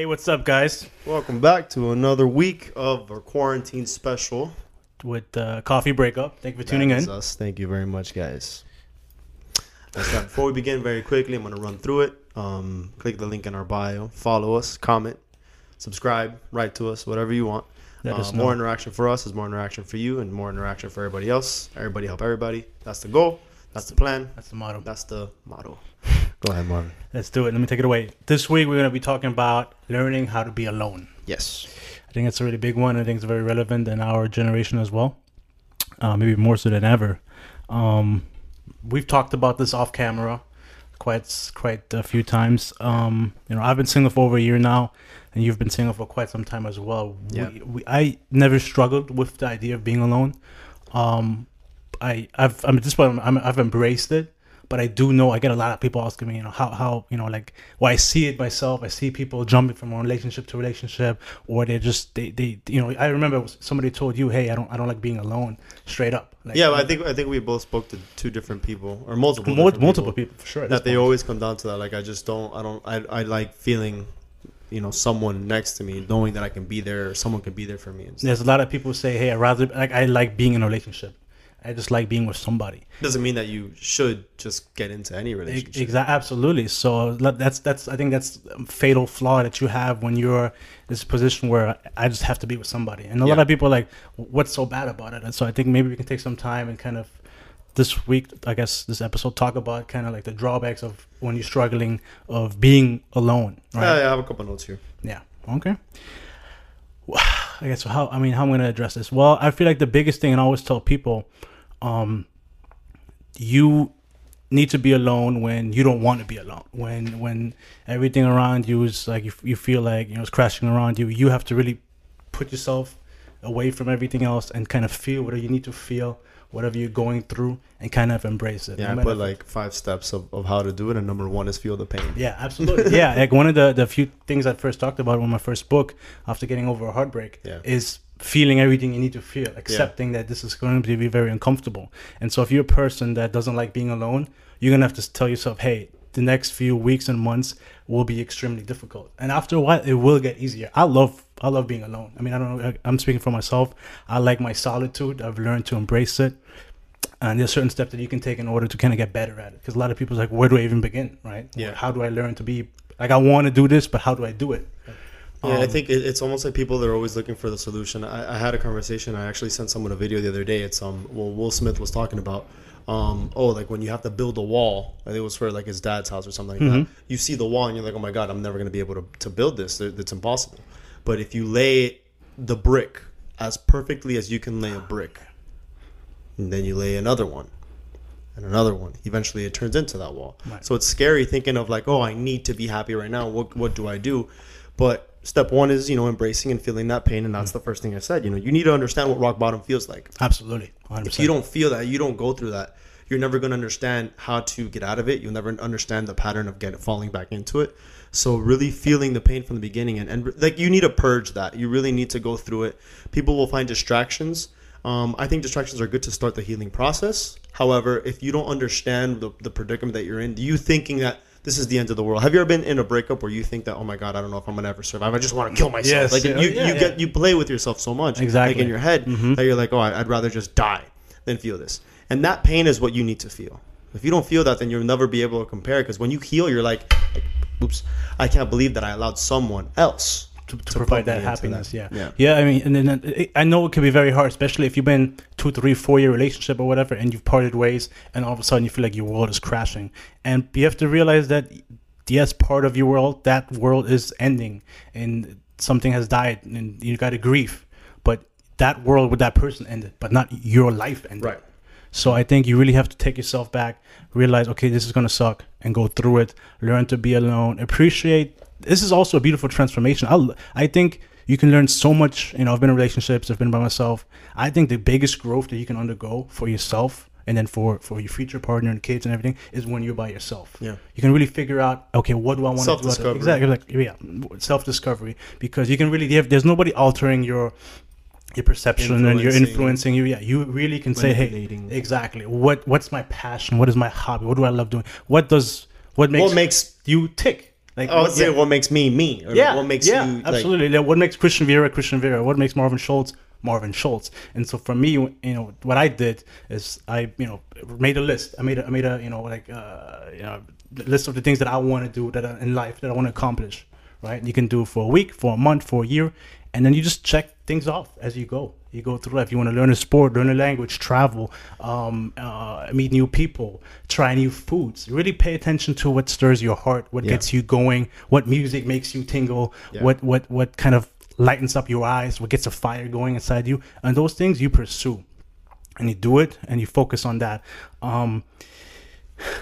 Hey, what's up, guys? Welcome back to another week of our quarantine special. With uh, Coffee Breakup. Thank you for tuning in. us. Thank you very much, guys. That's right. Before we begin, very quickly, I'm going to run through it. Um, click the link in our bio, follow us, comment, subscribe, write to us, whatever you want. Let Uh, us know. more interaction for us is more interaction for you, and more interaction for everybody else. Everybody help everybody. That's the goal. That's the plan. That's the motto. That's the motto. Go ahead, Marvin. Let's do it. Let me take it away. This week, we're going to be talking about learning how to be alone. Yes. I think it's a really big one. I think it's very relevant in our generation as well, uh, maybe more so than ever. Um, we've talked about this off camera quite quite a few times. Um, you know, I've been single for over a year now, and you've been single for quite some time as well. Yeah. We, we, I never struggled with the idea of being alone. Um, I I've I'm at this point I'm, I've embraced it, but I do know I get a lot of people asking me, you know, how how you know like well I see it myself. I see people jumping from one relationship to relationship, or they just they they you know I remember somebody told you, hey, I don't I don't like being alone, straight up. Like, Yeah, I think I think we both spoke to two different people or multiple Mul- different multiple people for sure. that they point. always come down to that. Like I just don't. I don't. I, I like feeling, you know, someone next to me, knowing that I can be there. or Someone can be there for me. There's a lot of people say, hey, I rather like I like being in a relationship. I just like being with somebody. Doesn't mean that you should just get into any relationship. Exactly, absolutely. So that's that's I think that's a fatal flaw that you have when you're in this position where I just have to be with somebody. And a lot of people are like, what's so bad about it? And so I think maybe we can take some time and kind of this week, I guess this episode talk about kind of like the drawbacks of when you're struggling of being alone. Yeah, Right? Uh, yeah, I have a couple notes here. Yeah. Okay. I guess how I mean how am I'm gonna address this. Well, I feel like the biggest thing, and I always tell people, um, you need to be alone when you don't want to be alone. When when everything around you is like you, you feel like you know it's crashing around you. You have to really put yourself away from everything else and kind of feel whatever you need to feel, whatever you're going through, and kind of embrace it. Yeah, No I put like five steps of, of how to do it, and number one is feel the pain. yeah, absolutely. yeah, like one of the the few things I first talked about in my first book after getting over a heartbreak Yeah. is feeling everything you need to feel, accepting that this is going to be very uncomfortable. And so if you're a person that doesn't like being alone, you're going to have to tell yourself, "Hey, the next few weeks and months will be extremely difficult." And after a while, it will get easier. I love I love being alone. I mean, I don't know, I'm speaking for myself. I like my solitude. I've learned to embrace it. And there's certain steps that you can take in order to kind of get better at it. Because a lot of people's like, where do I even begin, right? Yeah. How do I learn to be like I want to do this, but how do I do it? Yeah, I Um, think it, it's almost like people they're always looking for the solution. I, I had a conversation. I actually sent someone a video the other day. It's um, well, Will Smith was talking about, um, oh, like when you have to build a wall. I think it was for like his dad's house or something like that. You see the wall and you're like, oh my god, I'm never gonna be able to to build this. It- It's impossible. But if you lay the brick as perfectly as you can lay a brick, and then you lay another one and another one. Eventually, it turns into that wall. Right. So it's scary thinking of like, oh, I need to be happy right now. What what do I do? But step one is you know embracing and feeling that pain, and that's the first thing I said. You know, you need to understand what rock bottom feels like. Absolutely, 100%. If you don't feel that, you don't go through that. You're never going to understand how to get out of it. You'll never understand the pattern of getting falling back into it. So really feeling the pain from the beginning and, and like you need to purge that. You really need to go through it. People will find distractions. Um, I think distractions are good to start the healing process. However, if you don't understand the, the predicament that you're in, you thinking that this is the end of the world. Have you ever been in a breakup where you think that, oh my god, I don't know if I'm gonna ever survive. I just want to kill myself. Yes, like yeah, you, yeah, you yeah. get you play with yourself so much, Exactly. like in your head, mm-hmm. that you're like, oh, I'd rather just die than feel this. And that pain is what you need to feel. If you don't feel that, then you'll never be able to compare. Because when you heal, you're like, oops, I can't believe that I allowed someone else to, to, To provide that happiness. that. Yeah. Yeah. yeah, I mean, and then it, I know it can be very hard, especially if you've been two, three, four year relationship or whatever, and you've parted ways, and all of a sudden you feel like your world is crashing, and you have to realize that yes, part of your world, that world is ending, and something has died, and you got to grieve, but that world with that person ended, but not your life ended. Right. So I think you really have to take yourself back, realize, okay, this is gonna suck, and go through it. Learn to be alone. Appreciate. This is also a beautiful transformation. I I think you can learn so much. You know, I've been in relationships. I've been by myself. I think the biggest growth that you can undergo for yourself and then for for your future partner and kids and everything is when you're by yourself. Yeah. You can really figure out, okay, what do I want to do? Self-discovery. Exactly. Like yeah, self discovery because you can really. There's nobody altering your your perception and you're Influencing. influencing you. Yeah, you really can say, hey, exactly. What what's my passion? What is my hobby? What do I love doing? What does what makes What makes you tick? Like would say yeah. what makes me me. Or yeah, What makes yeah, you absolutely. Like, what makes Christian Vera Christian Vera? What makes Marvin Schultz Marvin Schultz? And so for me, you know, what I did is I you know made a list. I made a I made a you know like uh, you know list of the things that I want to do that I, in life that I want to accomplish. Right? You can do it for a week, for a month, for a year, and then you just check things off as you go. You go through life. You want to learn a sport, learn a language, travel, um, uh, meet new people, try new foods. Really pay attention to what stirs your heart, what Yeah. gets you going, what music makes you tingle, Yeah. what what what kind of lightens up your eyes, what gets a fire going inside you, and those things you pursue, and you do it, and you focus on that. Um,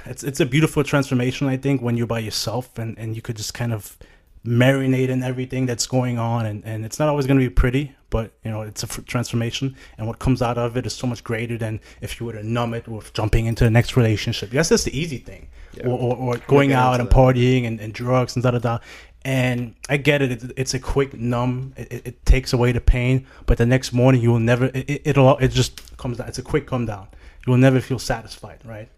it's it's a beautiful transformation, I think, when you're by yourself and and you could just kind of marinate in everything that's going on, and and it's not always going to be pretty, but you know it's a f- transformation, and what comes out of it is so much greater than if you were to numb it with jumping into the next relationship. Yes that's the easy thing, Yeah. or, or, or going out and that. partying and, and drugs and da da da. And I get it. It's, it's a quick numb. It, it, it takes away the pain, but the next morning you will never. It, it, it'll. It just comes down. It's a quick come down. You will never feel satisfied, right?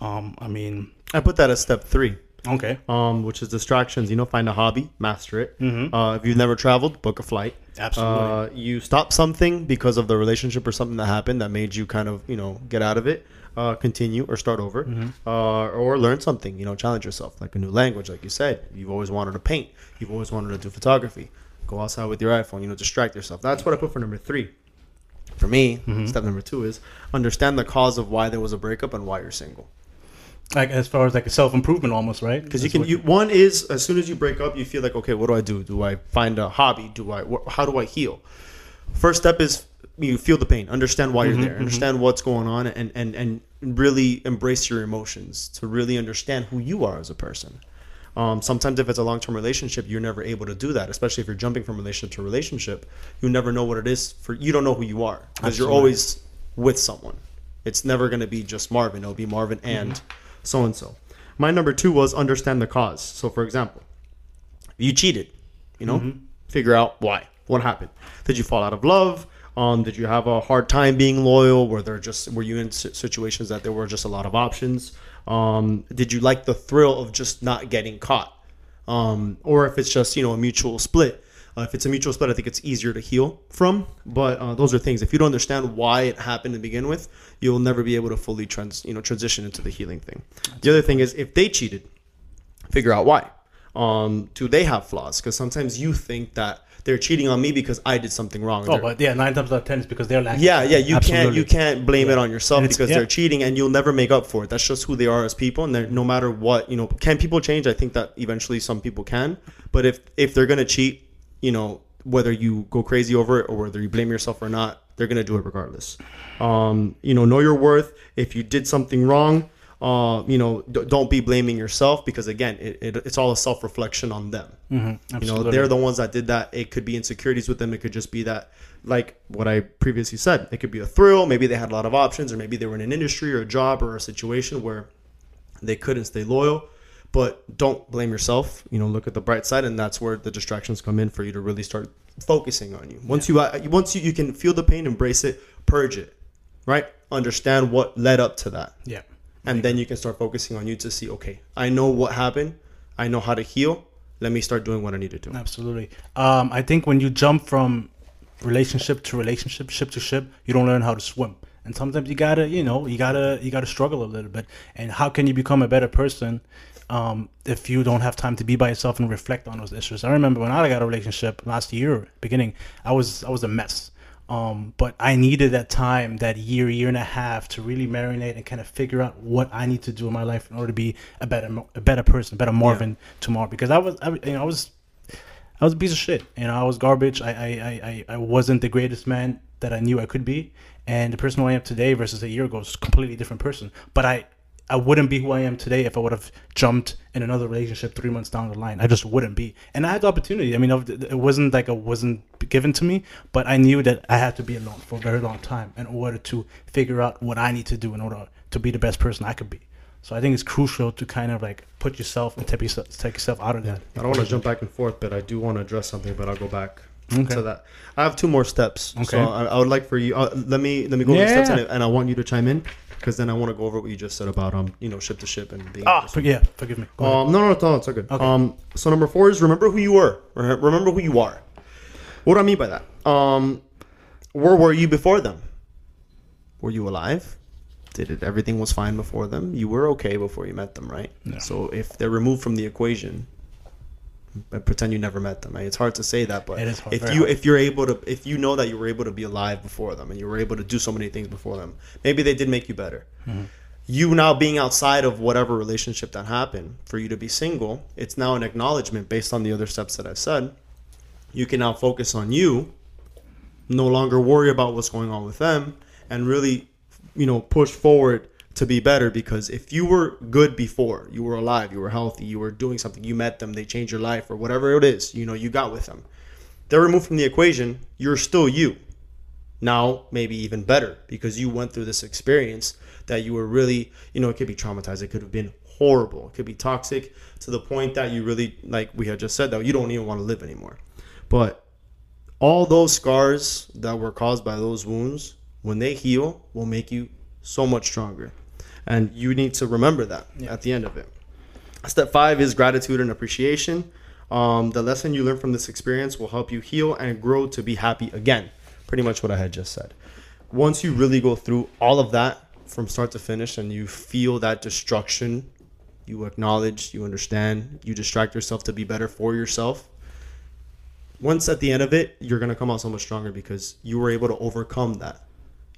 Um, I mean, I put that as step three. Okay, Um, which is distractions. You know, find a hobby, master it. Mhm. Uh, if you've never traveled, book a flight. absolutely. Uh, you stop something because of the relationship or something that happened that made you kind of you know get out of it. Uh, continue or start over, Mm-hmm. uh, or learn something. You know, challenge yourself, like a new language, like you said. You've always wanted to paint. You've always wanted to do photography. Go outside with your iPhone. You know, distract yourself. That's what I put for number three. For me, Mm-hmm. step number two is understand the cause of why there was a breakup and why you're single. Like as far as like a self improvement, almost, right? Because you can. You, one is as soon as you break up, you feel like, okay, what do I do? Do I find a hobby? Do I? Wh- how do I heal? First step is you feel the pain, understand why you're mm-hmm, there, mm-hmm. understand what's going on, and and and really embrace your emotions to really understand who you are as a person. Um, sometimes if it's a long-term relationship, you're never able to do that. Especially if you're jumping from relationship to relationship, you never know what it is for. You don't know who you are because you're always with someone. It's never going to be just Marvin. It'll be Marvin and mm-hmm. So and so. My number two was understand the cause. So, for example, you cheated. You know, figure out why. What happened? Did you fall out of love? Um, did you have a hard time being loyal? Were there just were you in situations that there were just a lot of options? Um, did you like the thrill of just not getting caught? Um, or if it's just you know a mutual split. Uh, if it's a mutual split, I think it's easier to heal from. But uh, those are things. If you don't understand why it happened to begin with, you'll never be able to fully trans you know transition into the healing thing. The other thing is if they cheated, figure out why. Um, do they have flaws? Because sometimes you think that they're cheating on me because I did something wrong. Oh, but yeah, nine times out of ten is because they're lacking. yeah, yeah, you can't you can't blame it on yourself because yeah. they're cheating, and you'll never make up for it. That's just who they are as people, and no matter what, you know, can people change? I think that eventually some people can, but if if they're gonna cheat, you know, whether you go crazy over it or whether you blame yourself or not, they're gonna do it regardless. Um, you know, know your worth. If you did something wrong, uh, you know, d- don't be blaming yourself because again, it, it, it's all a self reflection on them. You know, they're the ones that did that. It could be insecurities with them. It could just be that, like what I previously said, it could be a thrill. Maybe they had a lot of options, or maybe they were in an industry or a job or a situation where they couldn't stay loyal. But don't blame yourself. You know, look at the bright side, and that's where the distractions come in for you to really start focusing on you. Once you, uh, once you, you can feel the pain, embrace it, purge it, right? Understand what led up to that yeah. and then you can start focusing on you to see okay i know what happened i know how to heal let me start doing what i need to do Absolutely. Um, I think when you jump from relationship to relationship, ship to ship, you don't learn how to swim. And sometimes you gotta, you know, you gotta, you gotta struggle a little bit. And how can you become a better person um, if you don't have time to be by yourself and reflect on those issues. I remember when I got a relationship last year, beginning, I was I was a mess. Um, but I needed that time, that year, year and a half, to really marinate and kind of figure out what I need to do in my life in order to be a better, a better person, a better Marvin tomorrow. Because I was, I, you know, I was, I was a piece of shit. You know, I was garbage. I, I, I, I wasn't the greatest man that I knew I could be. And the person who I am today versus a year ago is a completely different person. But I, I wouldn't be who I am today if I would have jumped in another relationship three months down the line. I just wouldn't be. And I had the opportunity. I mean, it wasn't like it wasn't given to me, but I knew that I had to be alone for a very long time in order to figure out what I need to do in order to be the best person I could be. So I think it's crucial to kind of like put yourself and take yourself, take yourself out of that. I don't want to jump back and forth, but I do want to address something. But I'll go back okay. to that. I have two more steps. Okay. So I, I would like for you. Uh, let me let me go yeah. over the steps, and, and I want you to chime in because then I want to go over what you just said about um you know ship to ship and being. Ah, for, yeah, forgive me. Um, no, no, no, it's all good. Okay. Um, so number four is remember who you were. Remember who you are. What do I mean by that? Um, where were you before them? Were you alive? Did it everything was fine before them? You were okay before you met them, right? Yeah. So if they're removed from the equation, pretend you never met them. It's hard to say that, but if you hard. if you're able to if you know that you were able to be alive before them and you were able to do so many things before them, maybe they did make you better. Mm-hmm. You now being outside of whatever relationship that happened for you to be single, it's now an acknowledgement based on the other steps that I've said. You can now focus on you, no longer worry about what's going on with them, and really, you know, push forward to be better because if you were good before, you were alive, you were healthy, you were doing something, you met them, they changed your life or whatever it is, you know, you got with them. They're removed from the equation, you're still you. Now, maybe even better because you went through this experience that you were really, you know, it could be traumatized, it could have been horrible, it could be toxic to the point that you really, like we had just said, that you don't even want to live anymore. But all those scars that were caused by those wounds, when they heal, will make you so much stronger and you need to remember that yeah. at the end of it. Step five is gratitude and appreciation. Um, the lesson you learn from this experience will help you heal and grow to be happy again. Pretty much what I had just said. Once you really go through all of that from start to finish and you feel that destruction, you acknowledge, you understand, you distract yourself to be better for yourself. Once at the end of it, you're going to come out so much stronger because you were able to overcome that.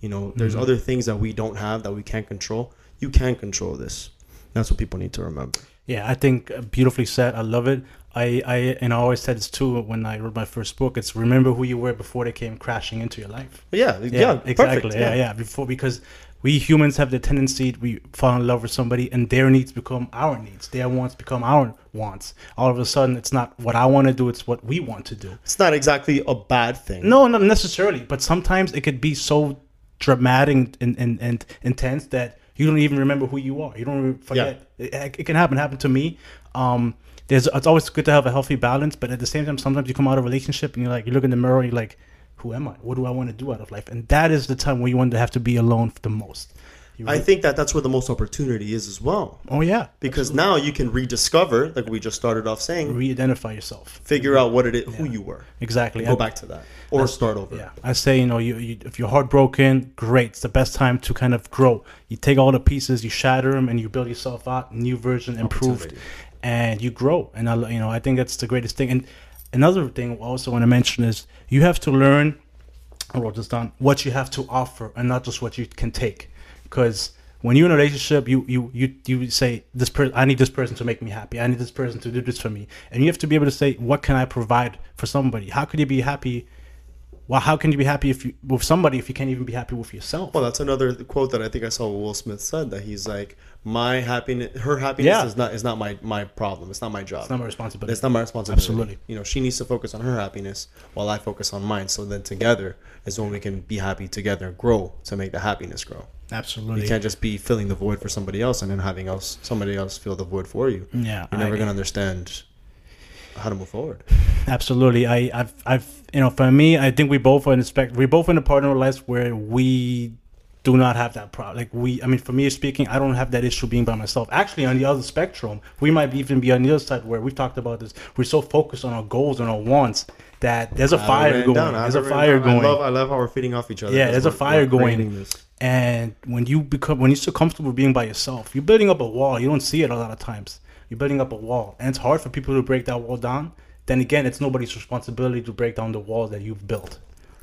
You know, there's mm-hmm. other things that we don't have that we can't control you can control this. That's what people need to remember. Yeah, I think uh, beautifully said. I love it. I, I and I always said this too when I wrote my first book. It's remember who you were before they came crashing into your life. Yeah, yeah, yeah exactly. Perfect, yeah. yeah, yeah. Before because we humans have the tendency we fall in love with somebody and their needs become our needs. Their wants become our wants. All of a sudden, it's not what I want to do; it's what we want to do. It's not exactly a bad thing. No, not necessarily. But sometimes it could be so dramatic and, and, and intense that you don't even remember who you are. You don't forget. Yeah. It, it, can happen. It happened to me. Um, there's it's always good to have a healthy balance, but at the same time, sometimes you come out of a relationship and you're like, you look in the mirror, and you're like, who am I? What do I want to do out of life? And that is the time where you want to have to be alone the most. I think that that's where the most opportunity is as well. Oh yeah, because absolutely. now you can rediscover, like we just started off saying, re-identify yourself, figure out what it is, yeah. who you were. Exactly. Go I, back to that, or I, start over. Yeah, I say, you know, you, you, if you're heartbroken, great. It's the best time to kind of grow. You take all the pieces, you shatter them, and you build yourself out, new version, improved, and you grow. And I, you know, I think that's the greatest thing. And another thing I also want to mention is you have to learn. I wrote this down. What you have to offer, and not just what you can take, because when you're in a relationship, you you you you say this person, I need this person to make me happy. I need this person to do this for me, and you have to be able to say, what can I provide for somebody? How could you be happy? Well, how can you be happy if you with somebody if you can't even be happy with yourself? Well, that's another quote that I think I saw Will Smith said that he's like, my happiness, her happiness yeah. is not is not my my problem. It's not my job. It's not my responsibility. It's not my responsibility. Absolutely. You know, she needs to focus on her happiness while I focus on mine. So then together is when we can be happy together, grow to make the happiness grow. Absolutely. You can't just be filling the void for somebody else and then having else somebody else fill the void for you. Yeah. You're never I, gonna understand how to move forward. Absolutely. I, I've I've you know, for me, I think we both are in the spec we both in a partner life where we do not have that problem. Like we, I mean, for me speaking, I don't have that issue being by myself. Actually, on the other spectrum, we might even be on the other side where we've talked about this. We're so focused on our goals and our wants that there's a fire going. Down. There's a fire going. I love, I love how we're feeding off each other. Yeah, there's a fire going. And when you become when you're so comfortable being by yourself, you're building up a wall. You don't see it a lot of times. You're building up a wall, and it's hard for people to break that wall down. Then again, it's nobody's responsibility to break down the walls that you've built.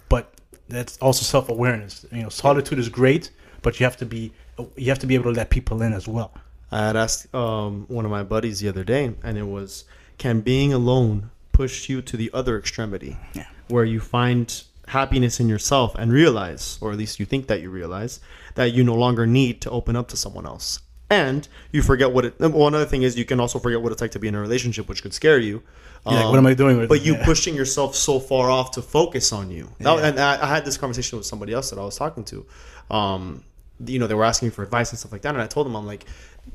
But that's also self awareness. You know, solitude is great, but you have to be you have to be able to let people in as well. I had asked um, one of my buddies the other day, and it was, "Can being alone push you to the other extremity, Yeah. where you find happiness in yourself and realize, or at least you think that you realize, that you no longer need to open up to someone else, and you forget what it. One other thing is you can also forget what it's like to be in a relationship, which could scare you. Um, Yeah, like, what am I doing with But it? you Yeah. pushing yourself so far off to focus on you. That- Yeah. And I, I had this conversation with somebody else that I was talking to. Um, you know, they were asking for advice and stuff like that, and I told them, I'm like,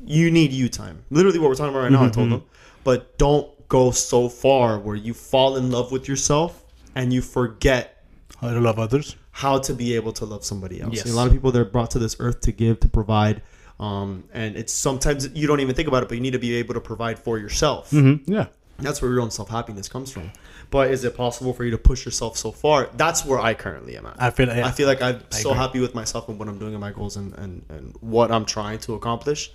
you need you time. Literally, what we're talking about right now. I Mm-hmm. told them, but don't go so far where you fall in love with yourself and you forget How to love others. how to be able to love somebody else. Yes. A lot of people they're brought to this earth to give, to provide. Um, and it's sometimes you don't even think about it, but you need to be able to provide for yourself. Mm-hmm. Yeah. That's where your own self happiness comes from. But is it possible for you to push yourself so far? That's where I currently am at. I feel- yeah. I feel like I'm so agree. happy with myself and what I'm doing in my goals and, and, and what I'm trying to accomplish.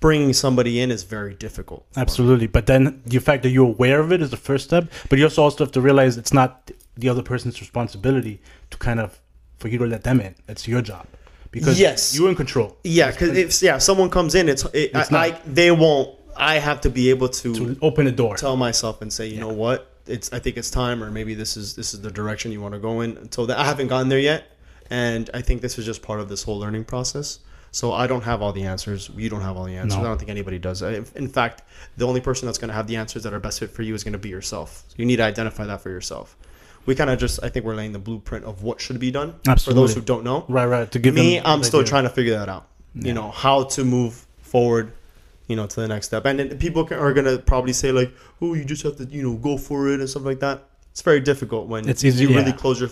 Bringing somebody in is very difficult. Absolutely. But then the fact that you're aware of it is the first step. But you also also have to realize it's not the other person's responsibility to kind of for you to let them in. It's your job because Yes. you're in control. Yeah, because if yeah, someone comes in, it's, it, It's I, not- I they won't. I have to be able to, To open the door. tell myself and say, you know what, it's I think it's time, or maybe this is this is the direction you want to go in. Until that, I haven't gotten there yet, and I think this is just part of this whole learning process. So I don't have all the answers. You don't have all the answers. No. I don't think anybody does. In fact, the only person that's going to have the answers that are best fit for you is going to be yourself. You need to identify that for yourself. We kind of just, I think, we're laying the blueprint of what should be done for those who don't know Right, right. To give me i'm still idea. trying to figure that out you know how to move forward you know to the next step and then people are gonna probably say like oh you just have to you know go for it and stuff like that it's very difficult when It's easy- you really close your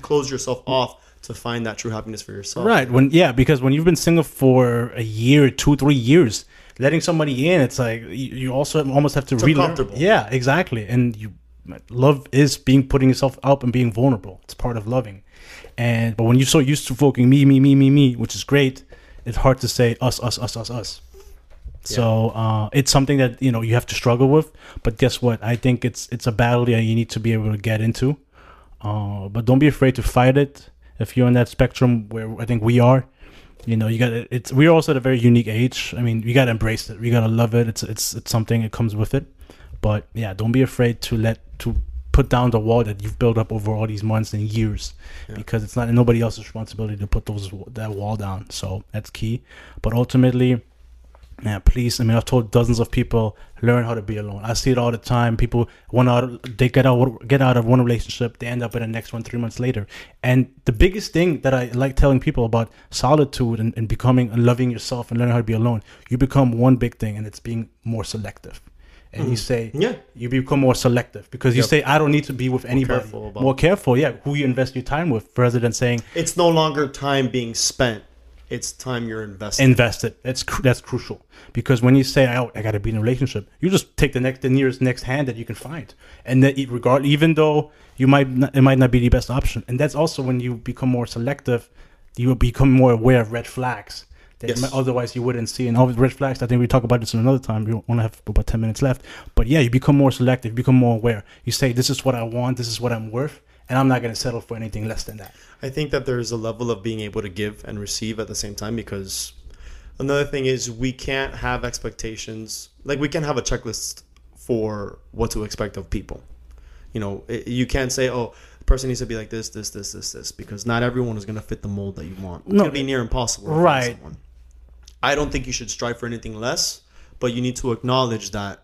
close yourself off to find that true happiness for yourself Right. When yeah, because when you've been single for a year, two, three years, letting somebody in, it's like you, also almost have to relearn. uncomfortable. Yeah, exactly. And you love is being putting yourself up and being vulnerable. It's part of loving. And but when you're so used to focusing me, me, me, me, me, which is great, it's hard to say us, us, us, us, us. So uh, it's something that you know you have to struggle with. But guess what? I think it's it's a battle that you need to be able to get into. Uh, but don't be afraid to fight it. If you're on that spectrum where I think we are, you know, you got it's we're also at a very unique age. I mean, we got to embrace it. We got to love it. It's it's it's something. It comes with it. But yeah, don't be afraid to let to put down the wall that you've built up over all these months and years, because it's not nobody else's responsibility to put those that wall down. So that's key. But ultimately, yeah, please. I mean, I've told dozens of people learn how to be alone. I see it all the time. People want out, they get out, get out of one relationship, they end up in the next one three months later. And the biggest thing that I like telling people about solitude and, and becoming and loving yourself and learning how to be alone, you become one big thing, and it's being more selective. And you hmm. say, Yeah. you become more selective because you Yep. say, I don't need to be with anybody. careful about- more careful, yeah, who you invest your time with, rather than saying, it's no longer time being spent it's time you're investing invested. That's that's crucial because when you say, "Oh, I got to be in a relationship," you just take the next, the nearest next hand that you can find, and that it regard even though you might not, it might not be the best option, and that's also when you become more selective, you will become more aware of red flags that Yes. otherwise you wouldn't see. And all the red flags, I think we talk about this in another time. We only have about ten minutes left, but yeah, you become more selective, you become more aware. You say, "This is what I want. This is what I'm worth." And I'm not going to settle for anything less than that. I think that there's a level of being able to give and receive at the same time because another thing is we can't have expectations like we can't have a checklist for what to expect of people. You know, it, you can't say, "Oh, person needs to be like this, this, this, this, this," because not everyone is going to fit the mold that you want. It's No, going to be near impossible. right. I don't think you should strive for anything less, but you need to acknowledge that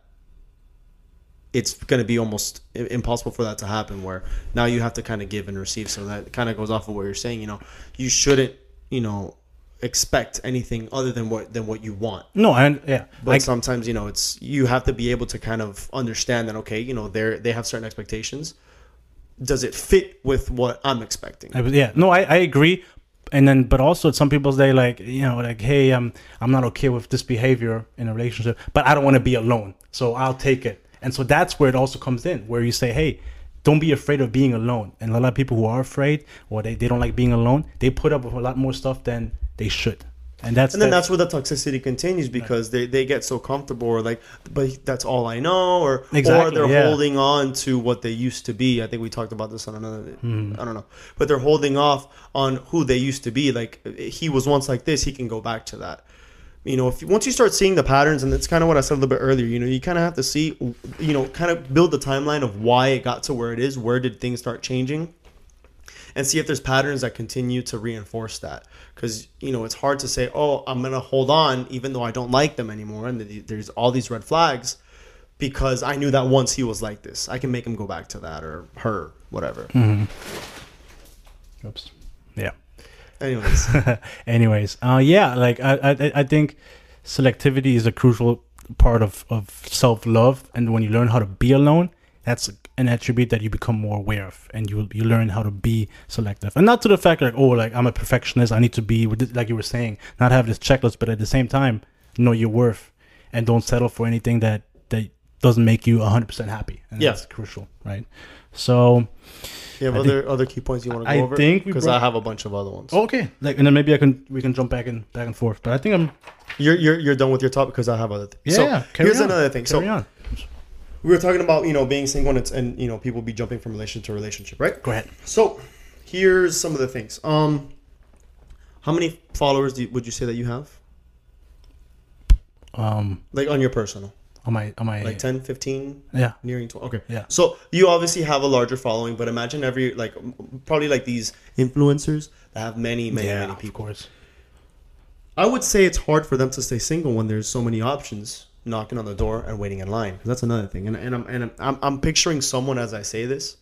it's going to be almost impossible for that to happen where now you have to kind of give and receive. So that kind of goes off of what you're saying you know you shouldn't you know expect anything other than what than what you want. No, and yeah, but I, sometimes you know it's you have to be able to kind of understand that okay you know they're they have certain expectations. Does it fit with what i'm expecting? I yeah, no, I, I agree. And then, but also some people say like, you know, like, hey, um, I'm not okay with this behavior in a relationship, but I don't want to be alone, so I'll take it. And so that's where it also comes in, where you say, hey, don't be afraid of being alone. And a lot of people who are afraid or they, they don't like being alone, they put up with a lot more stuff than they should. And that's and then that- that's where the toxicity continues because they, they get so comfortable or like but that's all i know or or they're yeah. holding on to what they used to be. I think we talked about this on another Hmm. i don't know. But they're holding off on who they used to be. Like he was once like this he can go back to that. You know if once you start seeing the patterns and that's kind of what i said a little bit earlier you know you kind of have to see you know kind of build the timeline of why it got to where it is where did things start changing and see if there's patterns that continue to reinforce that because you know it's hard to say oh i'm gonna hold on even though i don't like them anymore and there's all these red flags because i knew that once he was like this i can make him go back to that or her whatever Oops. Yeah. anyways Anyways, uh, yeah, like I, I, I think selectivity is a crucial part of, of self love, and when you learn how to be alone, that's an attribute that you become more aware of, and you you learn how to be selective, and not to the fact like oh, like I'm a perfectionist, I need to be like you were saying, not have this checklist, but at the same time, know your worth, and don't settle for anything that that doesn't make you 100% happy, and Yeah. that's crucial, right? So you have other other key points you want to go I over think because i have a bunch of other ones okay, like and then maybe I can we can jump back and back and forth, but I think I'm you're, you're you're done with your topic because i have other things yeah. so yeah, here's on. another thing so Carry on. We were talking about you know being single and it's and you know people be jumping from relationship to relationship right Go ahead. So, here's some of the things. Um, how many followers do you, would you say that you have? Um, Like on your personal, on my on my like 10, 15, yeah nearing 12. Okay. Yeah. So you obviously have a larger following, but imagine every like probably like these influencers that have many, many, yeah many of course. I would say it's hard for them to stay single when there's so many options knocking on the door and waiting in line. That's another thing. And, and I'm and I'm, I'm, I'm picturing someone as I say this.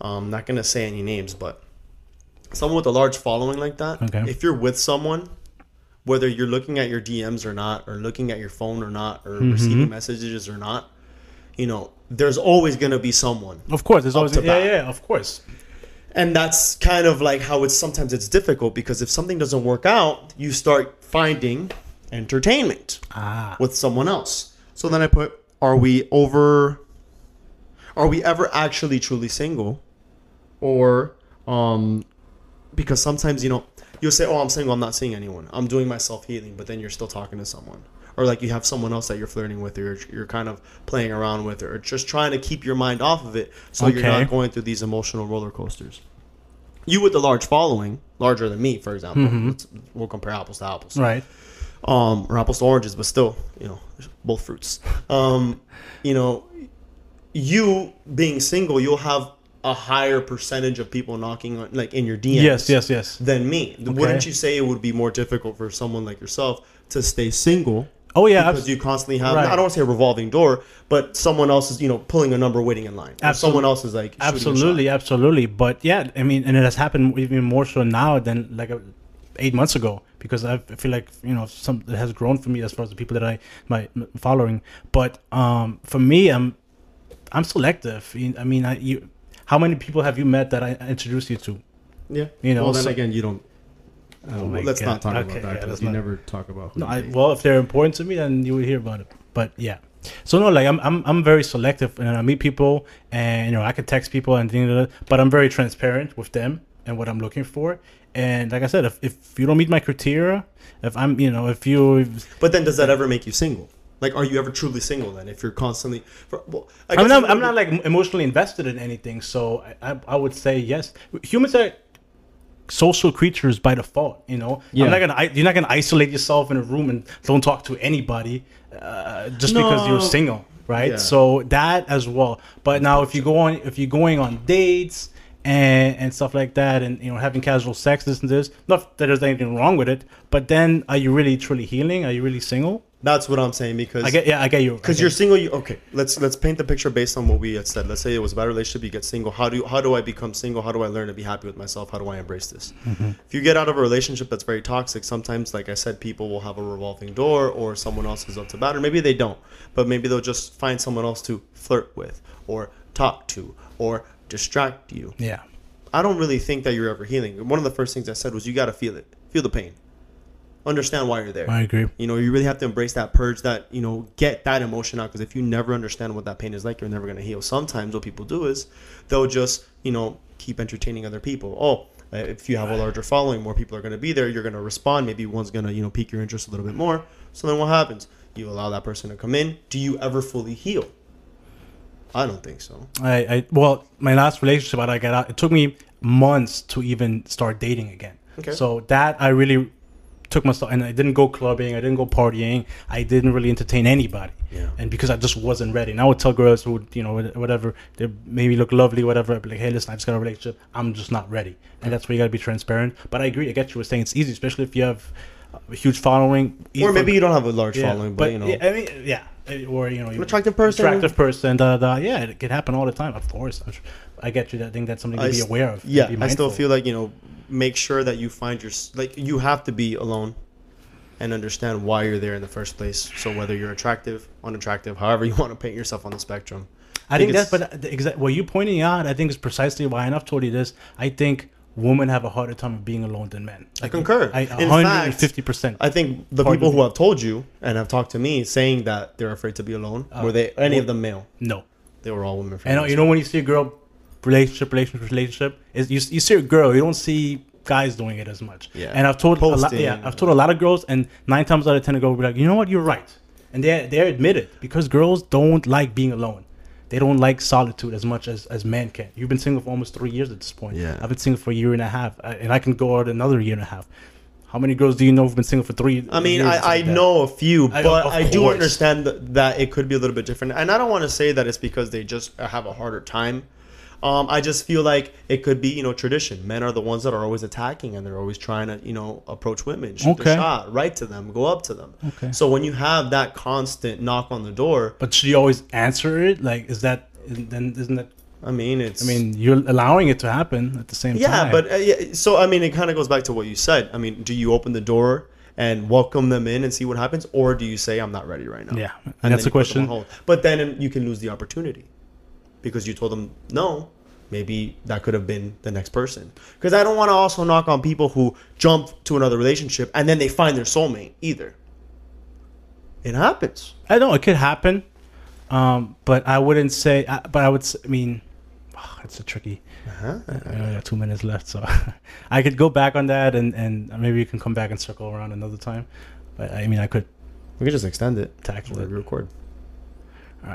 I'm not gonna say any names, but someone with a large following like that. Okay. If you're with someone, whether you're looking at your DMs or not, or looking at your phone or not, or Mm-hmm. receiving messages or not, you know, there's always gonna be someone Of course, there's always yeah bat. yeah of course. and that's kind of like how it's sometimes it's difficult because if something doesn't work out you start finding entertainment Ah, with someone else. So then i put are we over are we ever actually truly single? Or um because sometimes you know you'll say oh i'm single i'm not seeing anyone. I'm doing my self-healing but then you're still talking to someone. Or like you have someone else that you're flirting with or you're, you're kind of playing around with or just trying to keep your mind off of it so you're not going through these emotional roller coasters. You with a large following larger than me for example. Let's- we'll compare apples to apples. Right. Um, or apples to oranges, but still, you know, both fruits. Um, you know, you being single, you'll have a higher percentage of people knocking on, like in your DMs. Yes, yes, yes. Than me. Wouldn't you say it would be more difficult for someone like yourself to stay single? Oh yeah, because you constantly have Right. I don't want to say a revolving door, but someone else is you know pulling a number waiting in line. Or Absolute- someone else is like shooting a shot. absolutely, absolutely. But yeah, I mean, and it has happened even more so now than like eight months ago because I feel like you know some it has grown for me as far as the people that I my following. But um, for me, I'm I'm selective. I mean, I you. How many people have you met that I introduced you to? Yeah, You know, Well, then so- again, you don't. Oh let's God. not talk Okay, about yeah, that. 'cause let's you not- never talk about. Who No, you I, well, if they're important to me, then you will hear about it. But yeah, so no, like I'm I'm I'm very selective, and I meet people, and you know I can text people and things but I'm very transparent with them and what I'm looking for. And like I said, if, if you don't meet my criteria, if I'm you know if you But then, does that ever make you single? Like, are you ever truly single then? If you're constantly, for, well, I I am not, I'm would not like emotionally invested in anything, so I, I, I would say yes. Humans are social creatures by default. You know, Yeah. I'm not gonna. You're not gonna isolate yourself in a room and don't talk to anybody uh, just because you're single, right? Yeah. So that as well. But now, if you go on, if you're going on dates and and stuff like that, and you know having casual sex, this and this, not that there's anything wrong with it, but then are you really truly healing? Are you really single? That's what I'm saying because I get, yeah, I get you. Because you're single. You okay? Let's let's paint the picture based on what we had said. Let's say it was about a relationship. You get single. How do you, how do I become single? How do I learn to be happy with myself? How do I embrace this? Mm-hmm. If you get out of a relationship that's very toxic, sometimes, like I said, people will have a revolving door, or someone else is up to bat, or maybe they don't, but maybe they'll just find someone else to flirt with, or talk to, or distract you. yeah. I don't really think that you're ever healing. One of the first things I said was you got to feel it, feel the pain, understand why you're there. I agree. You know, you really have to embrace that purge, that you know, get that emotion out. Because if you never understand what that pain is like, you're never gonna heal. Sometimes what people do is they'll just you know keep entertaining other people. Oh, if you have a larger following, more people are going to be there. You're going to respond. Maybe one's going to you know pique your interest a little bit more. So then what happens? You allow that person to come in. Do you ever fully heal? I don't think so. I, I well, my last relationship, that I got out. It took me months to even start dating again. Okay. So that I really took myself, and I didn't go clubbing, I didn't go partying, I didn't really entertain anybody. Yeah. And because I just wasn't ready, and I would tell girls who would, you know, whatever, they maybe look lovely, whatever, I'd be like, hey, listen, I just got a relationship, I'm just not ready, and that's where you got to be transparent. But I agree, I get you were saying it's easy, especially if you have a huge following, Or maybe you don't have a large yeah, following, but, you know, yeah, I mean, yeah, or you know, an attractive person. attractive person, da, da, yeah, it could happen all the time. Of course, I get you. I think that's something to I be aware of. Yeah, be I still feel like you know, make sure that you find your like you have to be alone, and understand why you're there in the first place. So whether you're attractive, unattractive, however you want to paint yourself on the spectrum. I think it's- that's, but uh, the exact what you're pointing out, I think is precisely why. And I've told you this. I think women have a harder time of being alone than men. I concur. I In 150 percent. I think the people who have told you and have talked to me saying that they're afraid to be alone, Oh. were they any of them male? No, They were all women. and you know when you see a girl relationship, relationship, relationship, is you, you see a girl, you don't see guys doing it as much. Yeah. And I've told a lot, yeah, I've told a lot of girls, and nine times out of ten, a girl will be like, you know what, you're right, and they they admit it because girls don't like being alone. They don't like solitude as much as, as men can. You've been single for almost three years at this point. Yeah. I've been single for a year and a half, uh, and I can go out another year and a half. How many girls do you know who've been single for three? I mean, years I, I like know a few, but of I, do understand that, that it could be a little bit different. And I don't want to say that it's because they just have a harder time. Um, I just feel like it could be, you know, tradition. Men are the ones that are always attacking and they're always trying to, you know, approach women, shoot Okay. the shot, right to them, go up to them. Okay. So when you have that constant knock on the door, But she always answer it? Like, is that then? Isn't that? I mean, it's. I mean, you're allowing it to happen at the same time. Yeah, time. but uh, yeah, so I mean, it kind of goes back to what you said. I mean, do you open the door and welcome them in and see what happens, or do you say I'm not ready right now? Yeah, and that's the you put them on question. But then you can lose the opportunity because you told them no. Maybe that could have been the next person. Because I don't want to also knock on people who jump to another relationship and then they find their soulmate either. It happens. I know it could happen, um, but I wouldn't say. uh, But I would. I mean, it's a tricky. Uh-huh. I only got two minutes left, so I could go back on that, and and maybe we can come back and circle around another time. But I mean, I could We could just extend it. tackle it record.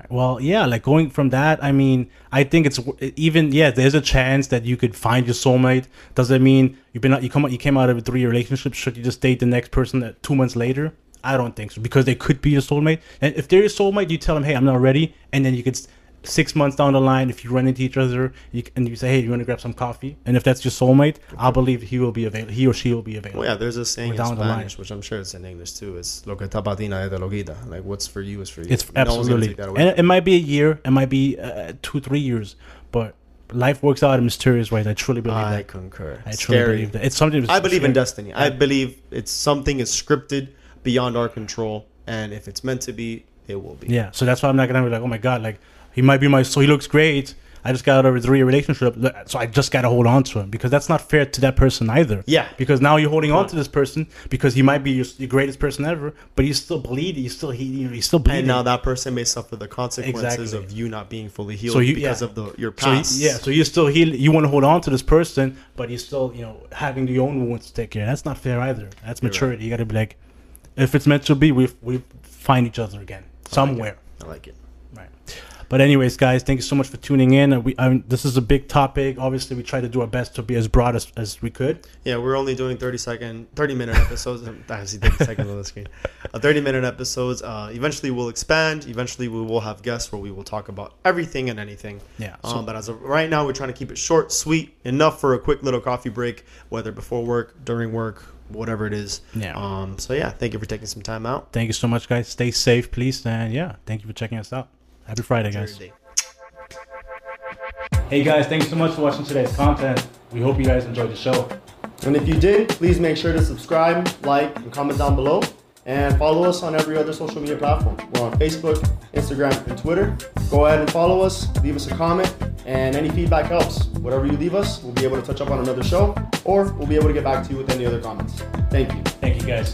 Well, yeah, like going from that, I mean, I think it's even yeah. There's a chance that you could find your soulmate. Does that mean you've been out- you come out- you came out of a three year relationship? Should you just date the next person that two months later? I don't think so because they could be your soulmate. And if they're your soulmate, you tell them, hey, I'm not ready, and then you could. Six months down the line, if you run into each other you, and you say, "Hey, you want to grab some coffee?" and if that's your soulmate, I believe he will be available. He or she will be available. Well, yeah, there's a saying in down the line. Spanish, which I'm sure it's in English too. It's lo que está nadie lo quita. Like, what's for you is for you. It's No absolutely, take that away and it might be a year, it might be uh, two, three years, but life works out in mysterious ways. I truly believe I that. concur. I truly Scary. believe that. It's something. I believe in destiny. I believe it's something is scripted beyond our control, and if it's meant to be, it will be. Yeah, so that's why I'm not gonna be like, oh my god, like he might be my. So he looks great. I just got out of a three-year relationship, so I just gotta hold on to him because that's not fair to that person either. Yeah. Because now you're holding on to this person because he might be your, your greatest person ever, but he's still bleeding. He's still he, you know, he's still bleeding. And now that person may suffer the consequences Exactly. of you not being fully healed So you- because yeah. of the your So you- past. yeah, so you still heal. You want to hold on to this person, but you're still, you know, having your own wounds to take care. That's not fair either. That's maturity. You got to be like, if it's meant to be, we we find each other again somewhere. I like it. Right. But anyways, guys, thank you so much for tuning in. We I mean, this is a big topic. Obviously, we try to do our best to be as broad as, as we could. Yeah, we're only doing 30 second, 30 minute episodes. I see 30 seconds on the screen. Uh, 30 minute episodes. Uh, eventually, we'll expand. Eventually, we will have guests where we will talk about everything and anything. Yeah, so- Um, but as of right now, we're trying to keep it short, sweet, enough for a quick little coffee break, whether before work, during work, whatever it is. Yeah. Um. So yeah, thank you for taking some time out. Thank you so much, guys. Stay safe, please, and yeah, thank you for checking us out. Happy Friday, guys. your. Hey guys, thanks so much for watching today's content. We hope you guys enjoyed the show. And if you did, please make sure to subscribe, like, and comment down below. And follow us on every other social media platform. We're on Facebook, Instagram, and Twitter. Go ahead and follow us, leave us a comment, and any feedback helps. Whatever you leave us, we'll be able to touch up on another show, or we'll be able to get back to you with any other comments. Thank you. Thank you, guys.